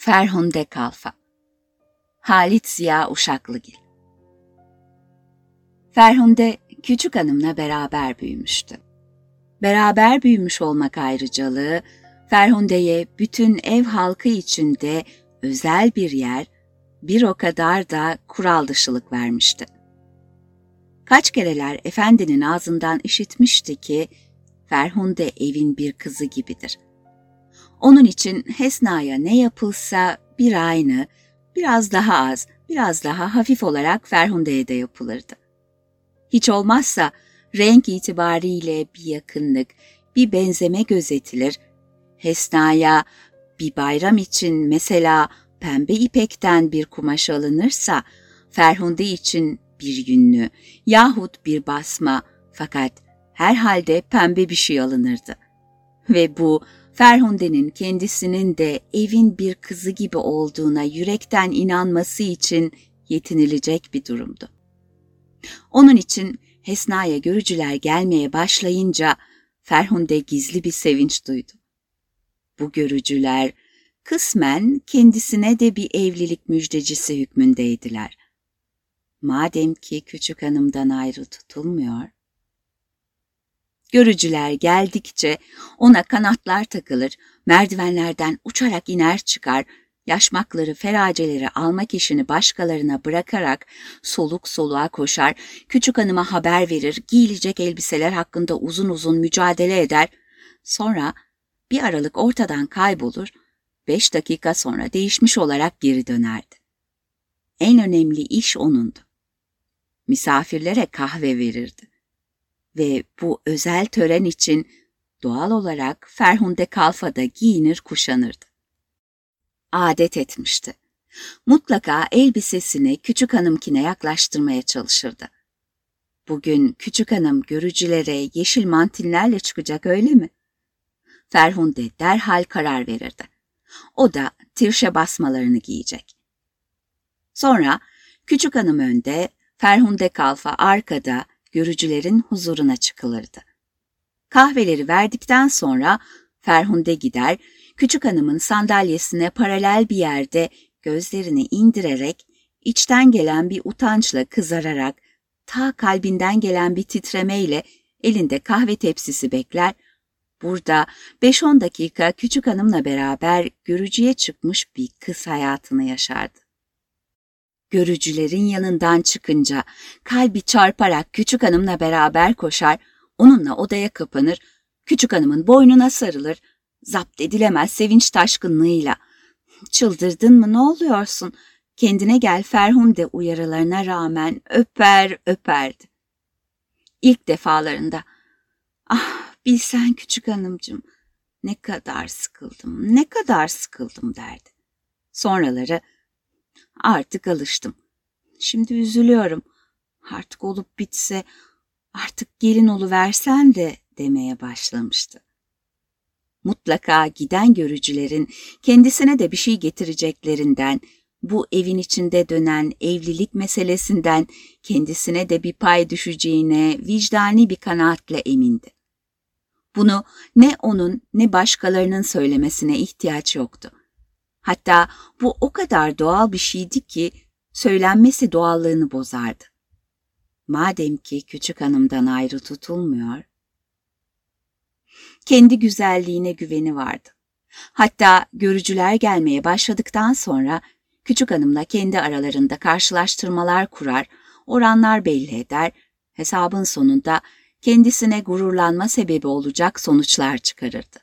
Ferhunde Kalfa Halit Ziya Uşaklıgil Ferhunde küçük hanımla beraber büyümüştü. Beraber büyümüş olmak ayrıcalığı, Ferhunde'ye bütün ev halkı içinde özel bir yer, bir o kadar da kural dışılık vermişti. Kaç kereler efendinin ağzından işitmişti ki, Ferhunde evin bir kızı gibidir. Onun için Hesna'ya ne yapılsa bir aynı, biraz daha az, biraz daha hafif olarak Ferhunde'ye de yapılırdı. Hiç olmazsa renk itibariyle bir yakınlık, bir benzeme gözetilir. Hesna'ya bir bayram için mesela pembe ipekten bir kumaş alınırsa, Ferhunde için bir yünlü yahut bir basma fakat herhalde pembe bir şey alınırdı. Ve bu Ferhunde'nin kendisinin de evin bir kızı gibi olduğuna yürekten inanması için yetinilecek bir durumdu. Onun için Hesna'ya görücüler gelmeye başlayınca Ferhunde gizli bir sevinç duydu. Bu görücüler kısmen kendisine de bir evlilik müjdecisi hükmündeydiler. Madem ki küçük hanımdan ayrı tutulmuyor, Görücüler geldikçe ona kanatlar takılır, merdivenlerden uçarak iner çıkar, yaşmakları, feraceleri almak işini başkalarına bırakarak soluk soluğa koşar, küçük hanıma haber verir, giyilecek elbiseler hakkında uzun uzun mücadele eder. Sonra bir aralık ortadan kaybolur, beş dakika sonra değişmiş olarak geri dönerdi. En önemli iş onundu. Misafirlere kahve verirdi ve bu özel tören için doğal olarak Ferhunde Kalfa'da giyinir kuşanırdı. Adet etmişti. Mutlaka elbisesini küçük hanımkine yaklaştırmaya çalışırdı. Bugün küçük hanım görücülere yeşil mantillerle çıkacak öyle mi? Ferhunde derhal karar verirdi. O da tirşe basmalarını giyecek. Sonra küçük hanım önde, Ferhunde Kalfa arkada görücülerin huzuruna çıkılırdı. Kahveleri verdikten sonra Ferhunde gider, küçük hanımın sandalyesine paralel bir yerde gözlerini indirerek, içten gelen bir utançla kızararak, ta kalbinden gelen bir titremeyle elinde kahve tepsisi bekler, burada 5-10 dakika küçük hanımla beraber görücüye çıkmış bir kız hayatını yaşardı. Görücülerin yanından çıkınca kalbi çarparak küçük hanımla beraber koşar, onunla odaya kapanır, küçük hanımın boynuna sarılır, zapt edilemez sevinç taşkınlığıyla. Çıldırdın mı ne oluyorsun? Kendine gel Ferhunde uyarılarına rağmen öper öperdi. İlk defalarında, ah bilsen küçük hanımcım ne kadar sıkıldım, ne kadar sıkıldım derdi. Sonraları, Artık alıştım. Şimdi üzülüyorum. Artık olup bitse, artık gelin versen de demeye başlamıştı. Mutlaka giden görücülerin kendisine de bir şey getireceklerinden, bu evin içinde dönen evlilik meselesinden kendisine de bir pay düşeceğine vicdani bir kanaatle emindi. Bunu ne onun ne başkalarının söylemesine ihtiyaç yoktu. Hatta bu o kadar doğal bir şeydi ki söylenmesi doğallığını bozardı. Madem ki küçük hanımdan ayrı tutulmuyor, kendi güzelliğine güveni vardı. Hatta görücüler gelmeye başladıktan sonra küçük hanımla kendi aralarında karşılaştırmalar kurar, oranlar belli eder, hesabın sonunda kendisine gururlanma sebebi olacak sonuçlar çıkarırdı.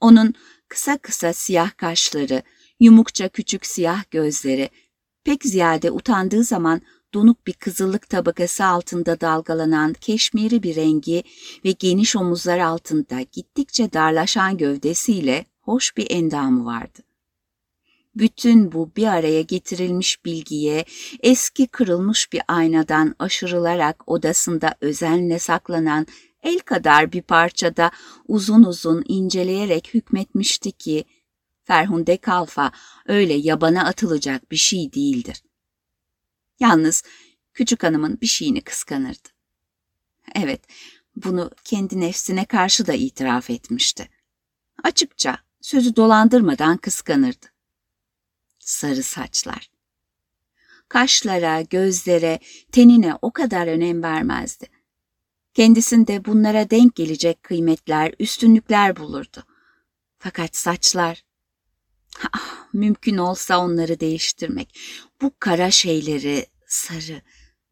Onun kısa kısa siyah kaşları, yumukça küçük siyah gözleri, pek ziyade utandığı zaman donuk bir kızıllık tabakası altında dalgalanan keşmiri bir rengi ve geniş omuzlar altında gittikçe darlaşan gövdesiyle hoş bir endamı vardı. Bütün bu bir araya getirilmiş bilgiye eski kırılmış bir aynadan aşırılarak odasında özenle saklanan el kadar bir parçada uzun uzun inceleyerek hükmetmişti ki, Ferhunde Kalfa öyle yabana atılacak bir şey değildir. Yalnız küçük hanımın bir şeyini kıskanırdı. Evet, bunu kendi nefsine karşı da itiraf etmişti. Açıkça, sözü dolandırmadan kıskanırdı. sarı saçlar. Kaşlara, gözlere, tenine o kadar önem vermezdi. Kendisinde bunlara denk gelecek kıymetler, üstünlükler bulurdu. Fakat saçlar, ah, mümkün olsa onları değiştirmek, bu kara şeyleri sarı,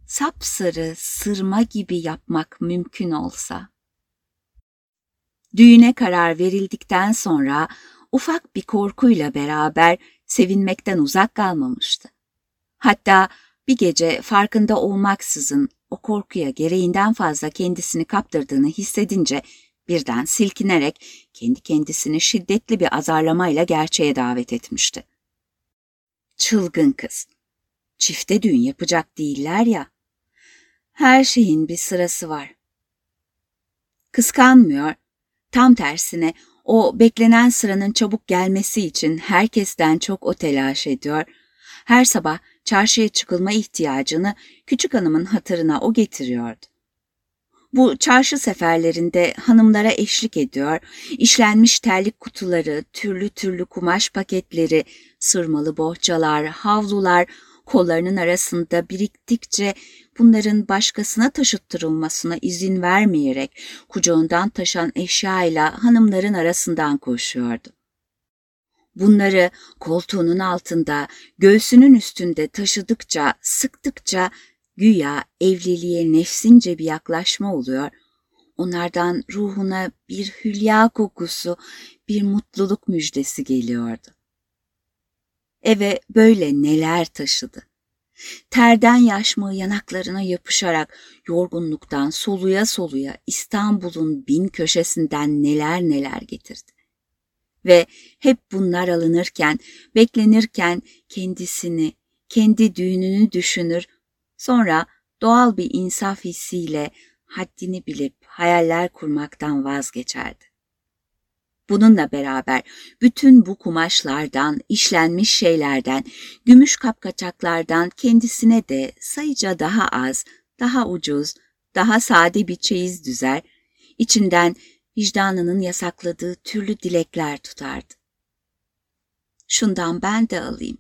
sapsarı, sırma gibi yapmak mümkün olsa. Düğüne karar verildikten sonra ufak bir korkuyla beraber sevinmekten uzak kalmamıştı. Hatta bir gece farkında olmaksızın o korkuya gereğinden fazla kendisini kaptırdığını hissedince birden silkinerek kendi kendisini şiddetli bir azarlamayla gerçeğe davet etmişti. Çılgın kız. Çifte düğün yapacak değiller ya. Her şeyin bir sırası var. Kıskanmıyor, tam tersine o beklenen sıranın çabuk gelmesi için herkesten çok o telaş ediyor. Her sabah çarşıya çıkılma ihtiyacını küçük hanımın hatırına o getiriyordu. Bu çarşı seferlerinde hanımlara eşlik ediyor, işlenmiş terlik kutuları, türlü türlü kumaş paketleri, sırmalı bohçalar, havlular, kollarının arasında biriktikçe bunların başkasına taşıttırılmasına izin vermeyerek kucağından taşan eşyayla hanımların arasından koşuyordu. Bunları koltuğunun altında, göğsünün üstünde taşıdıkça, sıktıkça güya evliliğe nefsince bir yaklaşma oluyor. Onlardan ruhuna bir hülya kokusu, bir mutluluk müjdesi geliyordu. Eve böyle neler taşıdı. Terden yaşmığı yanaklarına yapışarak yorgunluktan soluya soluya İstanbul'un bin köşesinden neler neler getirdi. Ve hep bunlar alınırken, beklenirken kendisini, kendi düğününü düşünür, sonra doğal bir insaf hissiyle haddini bilip hayaller kurmaktan vazgeçerdi. Bununla beraber bütün bu kumaşlardan, işlenmiş şeylerden, gümüş kapkaçaklardan kendisine de sayıca daha az, daha ucuz, daha sade bir çeyiz düzer, içinden vicdanının yasakladığı türlü dilekler tutardı. Şundan ben de alayım.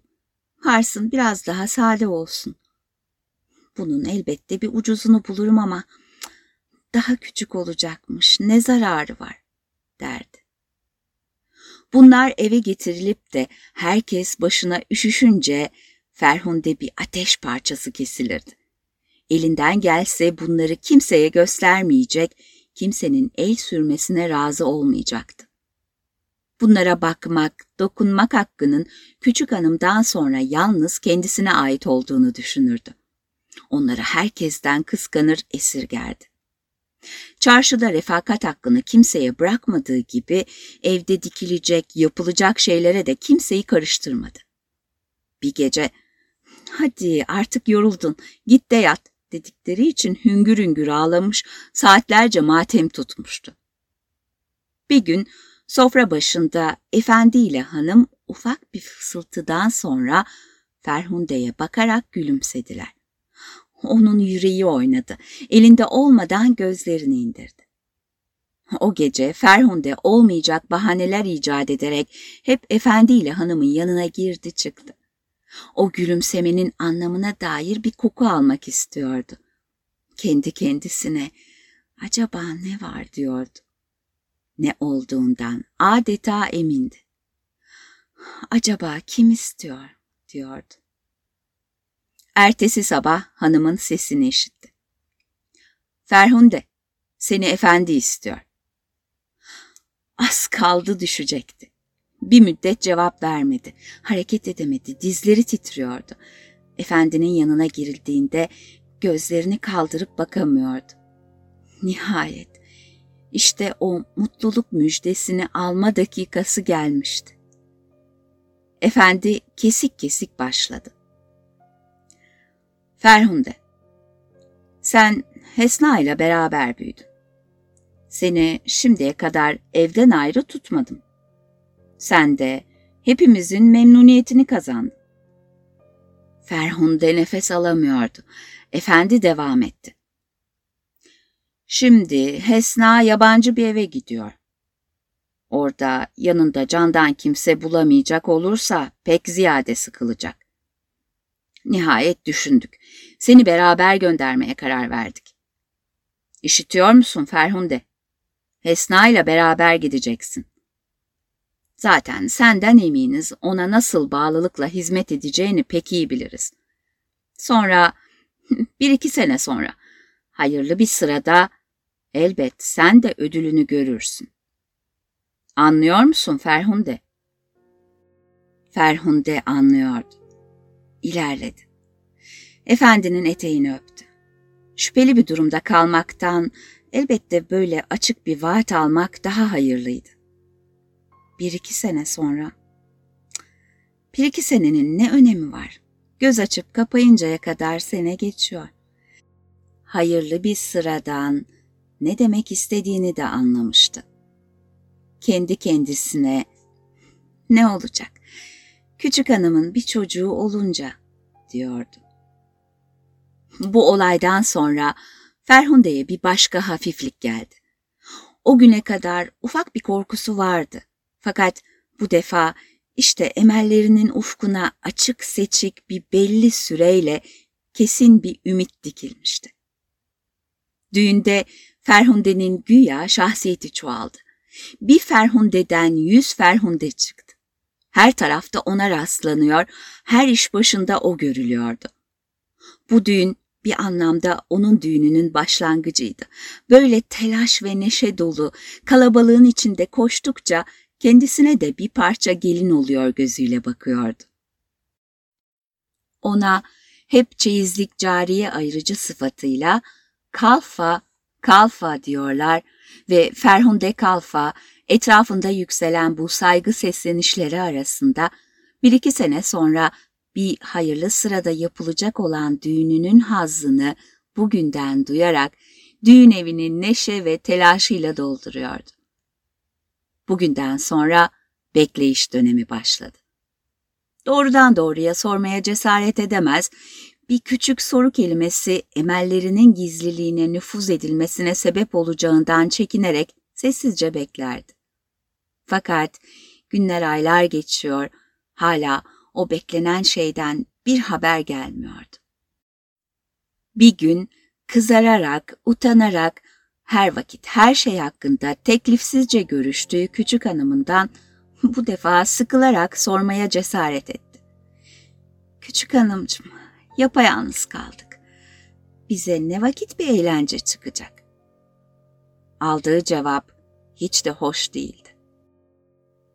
Harsın biraz daha sade olsun. Bunun elbette bir ucuzunu bulurum ama daha küçük olacakmış, ne zararı var, derdi. Bunlar eve getirilip de herkes başına üşüşünce Ferhunde bir ateş parçası kesilirdi. Elinden gelse bunları kimseye göstermeyecek, kimsenin el sürmesine razı olmayacaktı. Bunlara bakmak, dokunmak hakkının küçük hanımdan sonra yalnız kendisine ait olduğunu düşünürdü. Onları herkesten kıskanır, esirgerdi. Çarşıda refakat hakkını kimseye bırakmadığı gibi evde dikilecek, yapılacak şeylere de kimseyi karıştırmadı. Bir gece, hadi artık yoruldun, git de yat dedikleri için hüngür hüngür ağlamış, saatlerce matem tutmuştu. Bir gün sofra başında efendi ile hanım ufak bir fısıltıdan sonra Ferhunde'ye bakarak gülümsediler. Onun yüreği oynadı. Elinde olmadan gözlerini indirdi. O gece Ferhunde olmayacak bahaneler icat ederek hep efendiyle hanımın yanına girdi çıktı. O gülümsemenin anlamına dair bir koku almak istiyordu. Kendi kendisine acaba ne var diyordu. Ne olduğundan adeta emindi. Acaba kim istiyor diyordu. Ertesi sabah hanımın sesini işitti. Ferhunde, seni efendi istiyor. Az kaldı düşecekti. Bir müddet cevap vermedi, hareket edemedi, dizleri titriyordu. Efendinin yanına girildiğinde gözlerini kaldırıp bakamıyordu. Nihayet, işte o mutluluk müjdesini alma dakikası gelmişti. Efendi kesik kesik başladı. Ferhunde, sen Hesna ile beraber büyüdün. Seni şimdiye kadar evden ayrı tutmadım. Sen de hepimizin memnuniyetini kazandın. Ferhunde nefes alamıyordu. Efendi devam etti. Şimdi Hesna yabancı bir eve gidiyor. Orada yanında candan kimse bulamayacak olursa pek ziyade sıkılacak. Nihayet düşündük. Seni beraber göndermeye karar verdik. İşitiyor musun Ferhunde? Hesna ile beraber gideceksin. Zaten senden eminiz ona nasıl bağlılıkla hizmet edeceğini pek iyi biliriz. Sonra, bir iki sene sonra, hayırlı bir sırada elbet sen de ödülünü görürsün. Anlıyor musun Ferhunde? Ferhunde anlıyordu. İlerledi. Efendinin eteğini öptü. Şüpheli bir durumda kalmaktan elbette böyle açık bir vaat almak daha hayırlıydı. Bir iki sene sonra, bir iki senenin ne önemi var? Göz açıp kapayıncaya kadar sene geçiyor. Hayırlı bir sıradan ne demek istediğini de anlamıştı. Kendi kendisine ne olacak? Küçük hanımın bir çocuğu olunca diyordu. Bu olaydan sonra Ferhunde'ye bir başka hafiflik geldi. O güne kadar ufak bir korkusu vardı. Fakat bu defa işte emellerinin ufkuna açık seçik bir belli süreyle kesin bir ümit dikilmişti. Düğünde Ferhunde'nin güya şahsiyeti çoğaldı. Bir Ferhunde'den yüz Ferhunde çıktı. Her tarafta ona rastlanıyor, her iş başında o görülüyordu. Bu düğün bir anlamda onun düğününün başlangıcıydı. Böyle telaş ve neşe dolu, kalabalığın içinde koştukça kendisine de bir parça gelin oluyor gözüyle bakıyordu. Ona hep çeyizlik cariye ayrıcı sıfatıyla kalfa, kalfa diyorlar ve Ferhunde Kalfa etrafında yükselen bu saygı seslenişleri arasında bir iki sene sonra bir hayırlı sırada yapılacak olan düğününün hazzını bugünden duyarak düğün evinin neşe ve telaşıyla dolduruyordu. Bugünden sonra bekleyiş dönemi başladı. Doğrudan doğruya sormaya cesaret edemez, bir küçük soru kelimesi emellerinin gizliliğine nüfuz edilmesine sebep olacağından çekinerek sessizce beklerdi. Fakat günler aylar geçiyor, hala o beklenen şeyden bir haber gelmiyordu. Bir gün kızararak, utanarak her vakit her şey hakkında teklifsizce görüştüğü küçük hanımından bu defa sıkılarak sormaya cesaret etti. Küçük hanımcığım, yapayalnız kaldık. Bize ne vakit bir eğlence çıkacak? Aldığı cevap hiç de hoş değildi.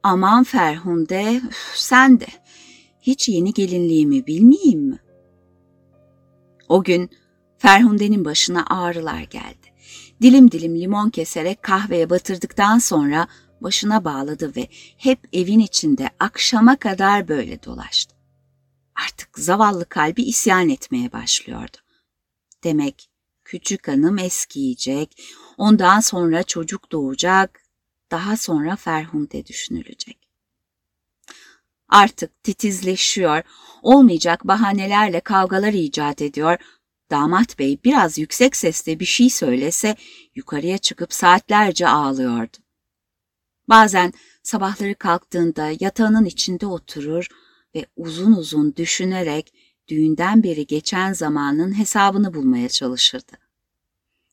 Aman Ferhunde, sen de hiç yeni gelinliğimi bilmeyeyim mi? O gün Ferhunde'nin başına ağrılar geldi. Dilim dilim limon keserek kahveye batırdıktan sonra başına bağladı ve hep evin içinde akşama kadar böyle dolaştı. Artık zavallı kalbi isyan etmeye başlıyordu. Demek küçük hanım eskiyecek, ondan sonra çocuk doğacak, daha sonra Ferhunde düşünülecek. Artık titizleşiyor, olmayacak bahanelerle kavgalar icat ediyor, Damat bey biraz yüksek sesle bir şey söylese yukarıya çıkıp saatlerce ağlıyordu. Bazen sabahları kalktığında yatağının içinde oturur ve uzun uzun düşünerek düğünden beri geçen zamanın hesabını bulmaya çalışırdı.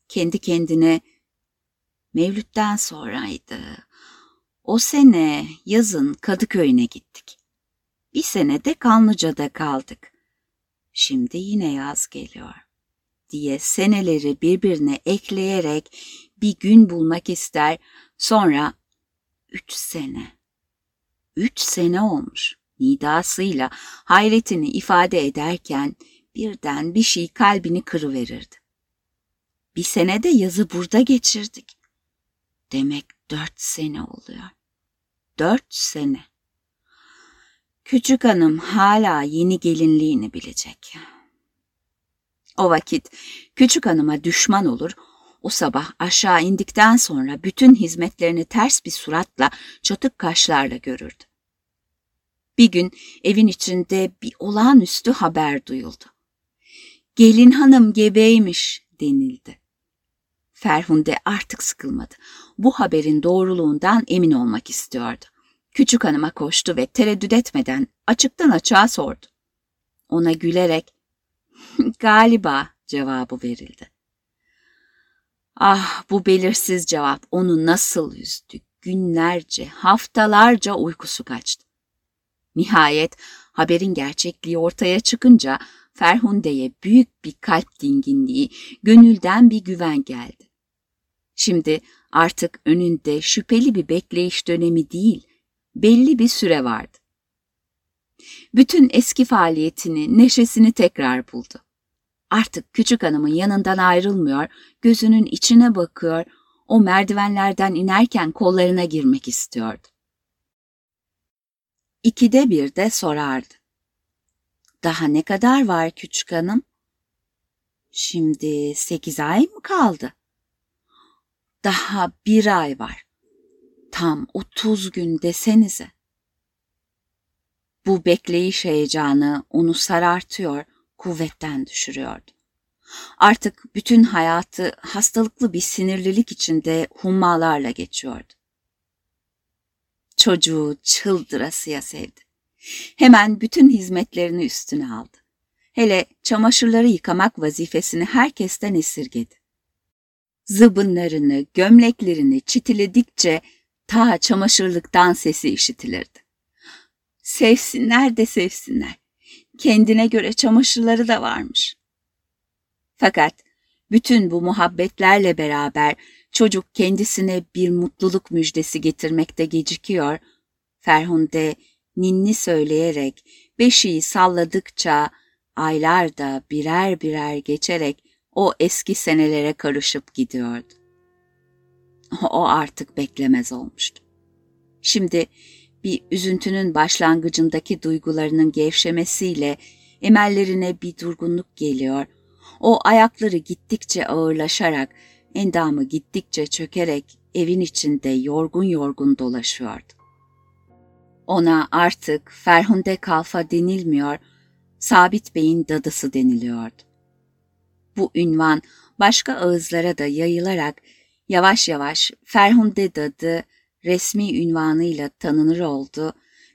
Kendi kendine Mevlüt'ten sonraydı. O sene yazın Kadıköy'üne gittik. Bir sene de Kanlıca'da kaldık. Şimdi yine yaz geliyor diye seneleri birbirine ekleyerek bir gün bulmak ister, sonra üç sene, üç sene olmuş nidasıyla hayretini ifade ederken birden bir şey kalbini kırıverirdi. Bir sene de yazı burada geçirdik. Demek dört sene oluyor. Dört sene. Küçük hanım hala yeni gelinliğini bilecek. O vakit küçük hanıma düşman olur, o sabah aşağı indikten sonra bütün hizmetlerini ters bir suratla, çatık kaşlarla görürdü. Bir gün evin içinde bir olağanüstü haber duyuldu. Gelin hanım gebeymiş denildi. Ferhunde artık sıkılmadı. bu haberin doğruluğundan emin olmak istiyordu. Küçük hanıma koştu ve tereddüt etmeden açıktan açığa sordu. Ona gülerek, galiba cevabı verildi. Ah bu belirsiz cevap onu nasıl üzdü. Günlerce, haftalarca uykusu kaçtı. Nihayet haberin gerçekliği ortaya çıkınca Ferhunde'ye büyük bir kalp dinginliği, gönülden bir güven geldi. Şimdi artık önünde şüpheli bir bekleyiş dönemi değil, belli bir süre vardı. Bütün eski faaliyetini, neşesini tekrar buldu. Artık küçük hanımın yanından ayrılmıyor, gözünün içine bakıyor, o merdivenlerden inerken kollarına girmek istiyordu. İkide bir de sorardı. Daha ne kadar var küçük hanım? Şimdi sekiz ay mı kaldı? Daha bir ay var. Tam otuz gün desenize. Bu bekleyiş heyecanı onu sarartıyor, kuvvetten düşürüyordu. Artık bütün hayatı hastalıklı bir sinirlilik içinde hummalarla geçiyordu. Çocuğu çıldırasıya sevdi. Hemen bütün hizmetlerini üstüne aldı. Hele çamaşırları yıkamak vazifesini herkesten esirgedi. Zıbınlarını, gömleklerini çitiledikçe ta çamaşırlıktan sesi işitilirdi. Sevsinler de sevsinler. Kendine göre çamaşırları da varmış. Fakat bütün bu muhabbetlerle beraber çocuk kendisine bir mutluluk müjdesi getirmekte gecikiyor. Ferhunde ninni söyleyerek beşiği salladıkça aylar da birer birer geçerek o eski senelere karışıp gidiyordu. O artık beklemez olmuştu. Şimdi bir üzüntünün başlangıcındaki duygularının gevşemesiyle emellerine bir durgunluk geliyor. O ayakları gittikçe ağırlaşarak, endamı gittikçe çökerek evin içinde yorgun yorgun dolaşıyordu. Ona artık Ferhunde Kalfa denilmiyor, Sabit Bey'in dadısı deniliyordu. Bu ünvan başka ağızlara da yayılarak yavaş yavaş Ferhunde dadı resmi ünvanıyla tanınır oldu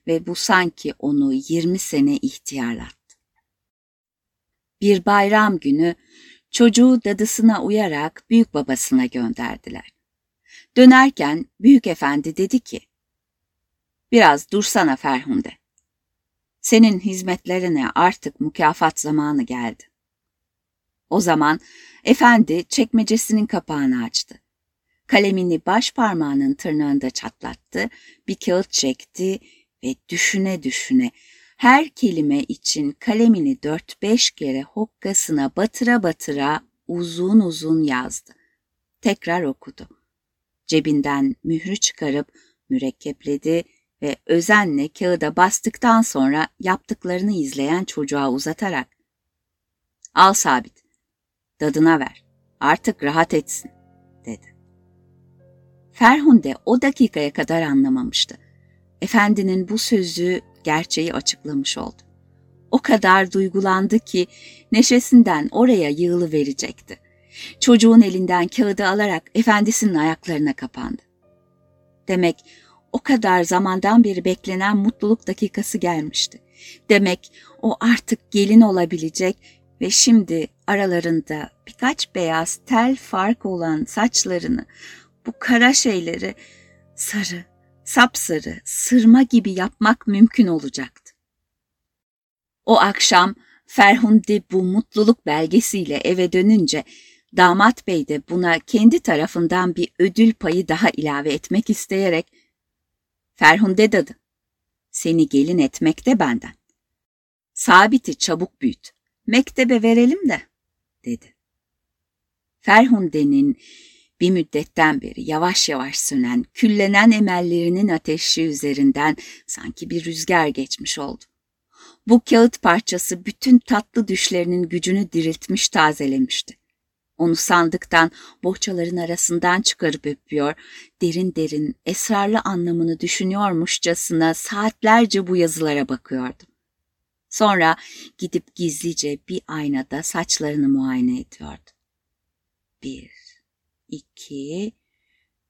ve bu sanki onu 20 sene ihtiyarlattı. Bir bayram günü çocuğu dadısına uyarak büyük babasına gönderdiler. Dönerken büyük efendi dedi ki, Biraz dursana Ferhunde. Senin hizmetlerine artık mükafat zamanı geldi. O zaman efendi çekmecesinin kapağını açtı. Kalemini baş parmağının tırnağında çatlattı, bir kağıt çekti ve düşüne düşüne her kelime için kalemini dört beş kere hokkasına batıra batıra uzun uzun yazdı. Tekrar okudu. Cebinden mührü çıkarıp mürekkepledi ve özenle kağıda bastıktan sonra yaptıklarını izleyen çocuğa uzatarak ''Al sabit, dadına ver, artık rahat etsin.'' Dedi. Ferhunde o dakikaya kadar anlamamıştı. Efendinin bu sözü gerçeği açıklamış oldu. O kadar duygulandı ki neşesinden oraya yığılı verecekti. Çocuğun elinden kağıdı alarak efendisinin ayaklarına kapandı. Demek o kadar zamandan beri beklenen mutluluk dakikası gelmişti. Demek o artık gelin olabilecek ve şimdi aralarında birkaç beyaz tel fark olan saçlarını, bu kara şeyleri sarı, sapsarı, sırma gibi yapmak mümkün olacaktı. O akşam Ferhunde bu mutluluk belgesiyle eve dönünce damat bey de buna kendi tarafından bir ödül payı daha ilave etmek isteyerek Ferhunde dadı. Seni gelin etmek de benden. Sabit'i çabuk büyüt. Mektebe verelim de, dedi. Ferhunde'nin bir müddetten beri yavaş yavaş sönen, küllenen emellerinin ateşi üzerinden sanki bir rüzgar geçmiş oldu. Bu kağıt parçası bütün tatlı düşlerinin gücünü diriltmiş, tazelemişti. Onu sandıktan, bohçaların arasından çıkarıp öpüyor, derin derin, esrarlı anlamını düşünüyormuşçasına saatlerce bu yazılara bakıyordu. Sonra gidip gizlice bir aynada saçlarını muayene ediyordu. Bir, iki,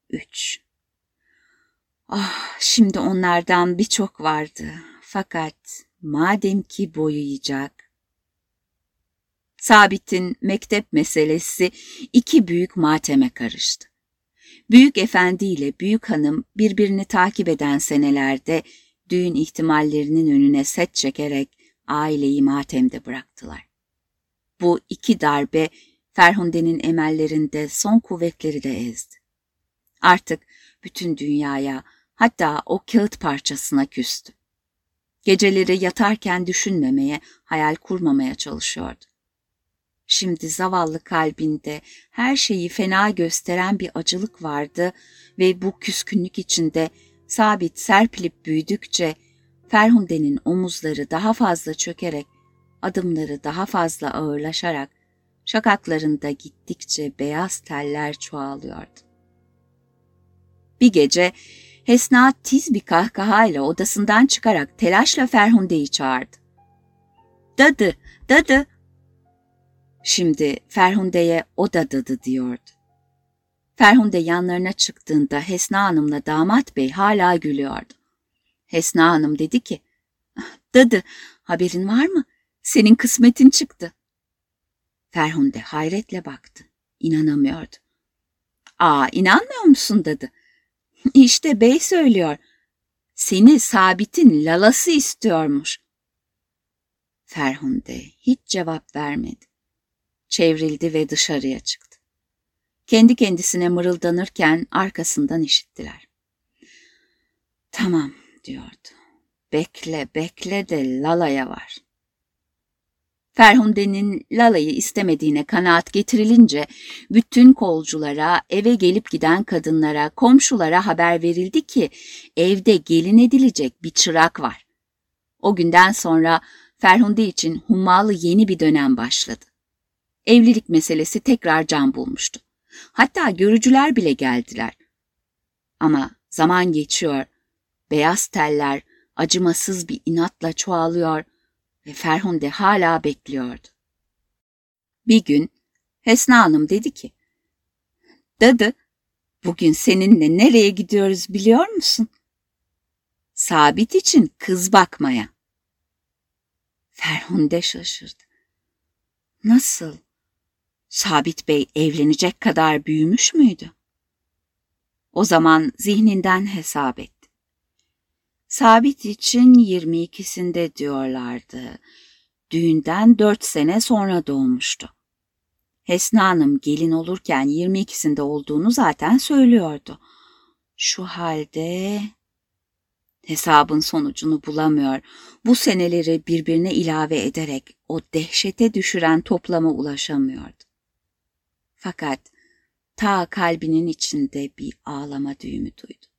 üç. Ah, şimdi onlardan birçok vardı. Fakat madem ki boyayacak. Sabit'in mektep meselesi iki büyük mateme karıştı. Büyük efendi ile büyük hanım birbirini takip eden senelerde düğün ihtimallerinin önüne set çekerek aileyi matemde bıraktılar. Bu iki darbe Ferhunde'nin emellerinde son kuvvetleri de ezdi. Artık bütün dünyaya hatta o kağıt parçasına küstü. Geceleri yatarken düşünmemeye, hayal kurmamaya çalışıyordu. Şimdi zavallı kalbinde her şeyi fena gösteren bir acılık vardı ve bu küskünlük içinde sabit serpilip büyüdükçe Ferhunde'nin omuzları daha fazla çökerek, adımları daha fazla ağırlaşarak, şakaklarında gittikçe beyaz teller çoğalıyordu. Bir gece Hesna tiz bir kahkahayla odasından çıkarak telaşla Ferhunde'yi çağırdı. Dadı, dadı. Şimdi Ferhunde'ye o da dadı diyordu. Ferhunde yanlarına çıktığında Hesna Hanım'la damat bey hala gülüyordu. Hesna Hanım dedi ki, Dadı, haberin var mı? Senin kısmetin çıktı. Ferhunde hayretle baktı. İnanamıyordu. Aa, inanmıyor musun dadı? İşte bey söylüyor. Seni Sabit'in lalası istiyormuş. Ferhunde hiç cevap vermedi. Çevrildi ve dışarıya çıktı. Kendi kendisine mırıldanırken arkasından işittiler. Tamam diyordu. Bekle bekle de Lala'ya var. Ferhunde'nin Lala'yı istemediğine kanaat getirilince bütün kolculara, eve gelip giden kadınlara, komşulara haber verildi ki evde gelin edilecek bir çırak var. O günden sonra Ferhunde için hummalı yeni bir dönem başladı. Evlilik meselesi tekrar can bulmuştu. Hatta görücüler bile geldiler. Ama zaman geçiyor, beyaz teller acımasız bir inatla çoğalıyor ve Ferhunde hala bekliyordu. Bir gün Hesna Hanım dedi ki, Dadı, bugün seninle nereye gidiyoruz biliyor musun? Sabit için kız bakmaya. Ferhunde şaşırdı. Nasıl? Sabit Bey evlenecek kadar büyümüş müydü? O zaman zihninden hesap etti. Sabit için 22'sinde diyorlardı. Düğünden dört sene sonra doğmuştu. Hesna Hanım gelin olurken 22'sinde olduğunu zaten söylüyordu. Şu halde hesabın sonucunu bulamıyor. Bu seneleri birbirine ilave ederek o dehşete düşüren toplama ulaşamıyordu. Fakat ta kalbinin içinde bir ağlama düğümü duydu.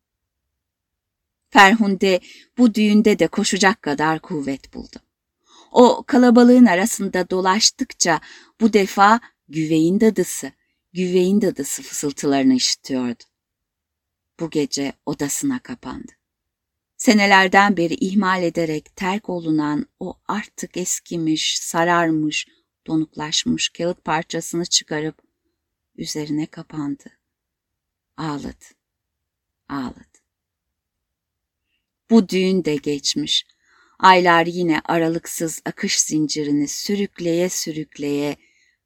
Ferhunde bu düğünde de koşacak kadar kuvvet buldu. O kalabalığın arasında dolaştıkça bu defa güveyin dadısı, güveyin dadısı fısıltılarını işitiyordu. Bu gece odasına kapandı. Senelerden beri ihmal ederek terk olunan o artık eskimiş, sararmış, donuklaşmış kağıt parçasını çıkarıp üzerine kapandı. Ağladı, ağladı. Bu düğün de geçmiş. Aylar yine aralıksız akış zincirini sürükleye sürükleye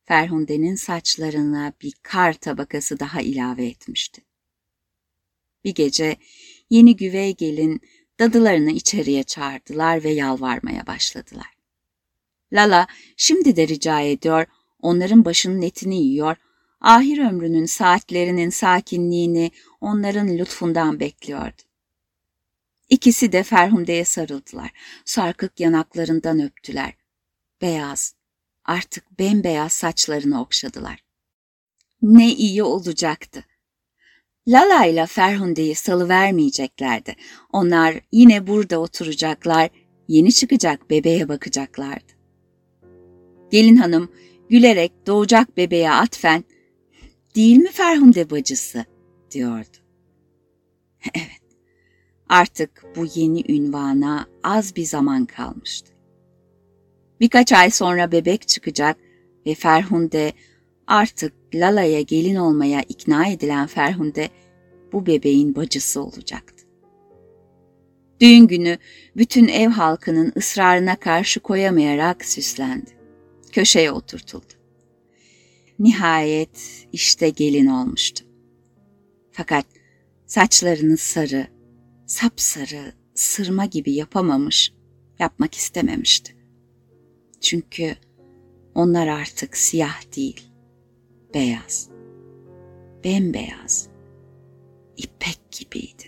Ferhunde'nin saçlarına bir kar tabakası daha ilave etmişti. Bir gece yeni güvey gelin dadılarını içeriye çağırdılar ve yalvarmaya başladılar. Lala şimdi de rica ediyor, onların başının etini yiyor, ahir ömrünün saatlerinin sakinliğini onların lütfundan bekliyordu. İkisi de Ferhunde'ye sarıldılar. Sarkık yanaklarından öptüler. Beyaz, artık bembeyaz saçlarını okşadılar. Ne iyi olacaktı. Lala ile Ferhunde'yi salıvermeyeceklerdi. Onlar yine burada oturacaklar, yeni çıkacak bebeğe bakacaklardı. Gelin hanım gülerek doğacak bebeğe atfen, değil mi Ferhunde bacısı, diyordu. Evet, Artık bu yeni ünvana az bir zaman kalmıştı. Birkaç ay sonra bebek çıkacak ve Ferhunde artık Lala'ya gelin olmaya ikna edilen Ferhunde bu bebeğin bacısı olacaktı. Düğün günü bütün ev halkının ısrarına karşı koyamayarak süslendi. Köşeye oturtuldu. Nihayet işte gelin olmuştu. Fakat saçlarını sarı, sapsarı, sırma gibi yapamamış, yapmak istememişti. Çünkü onlar artık siyah değil, beyaz, bembeyaz, ipek gibiydi.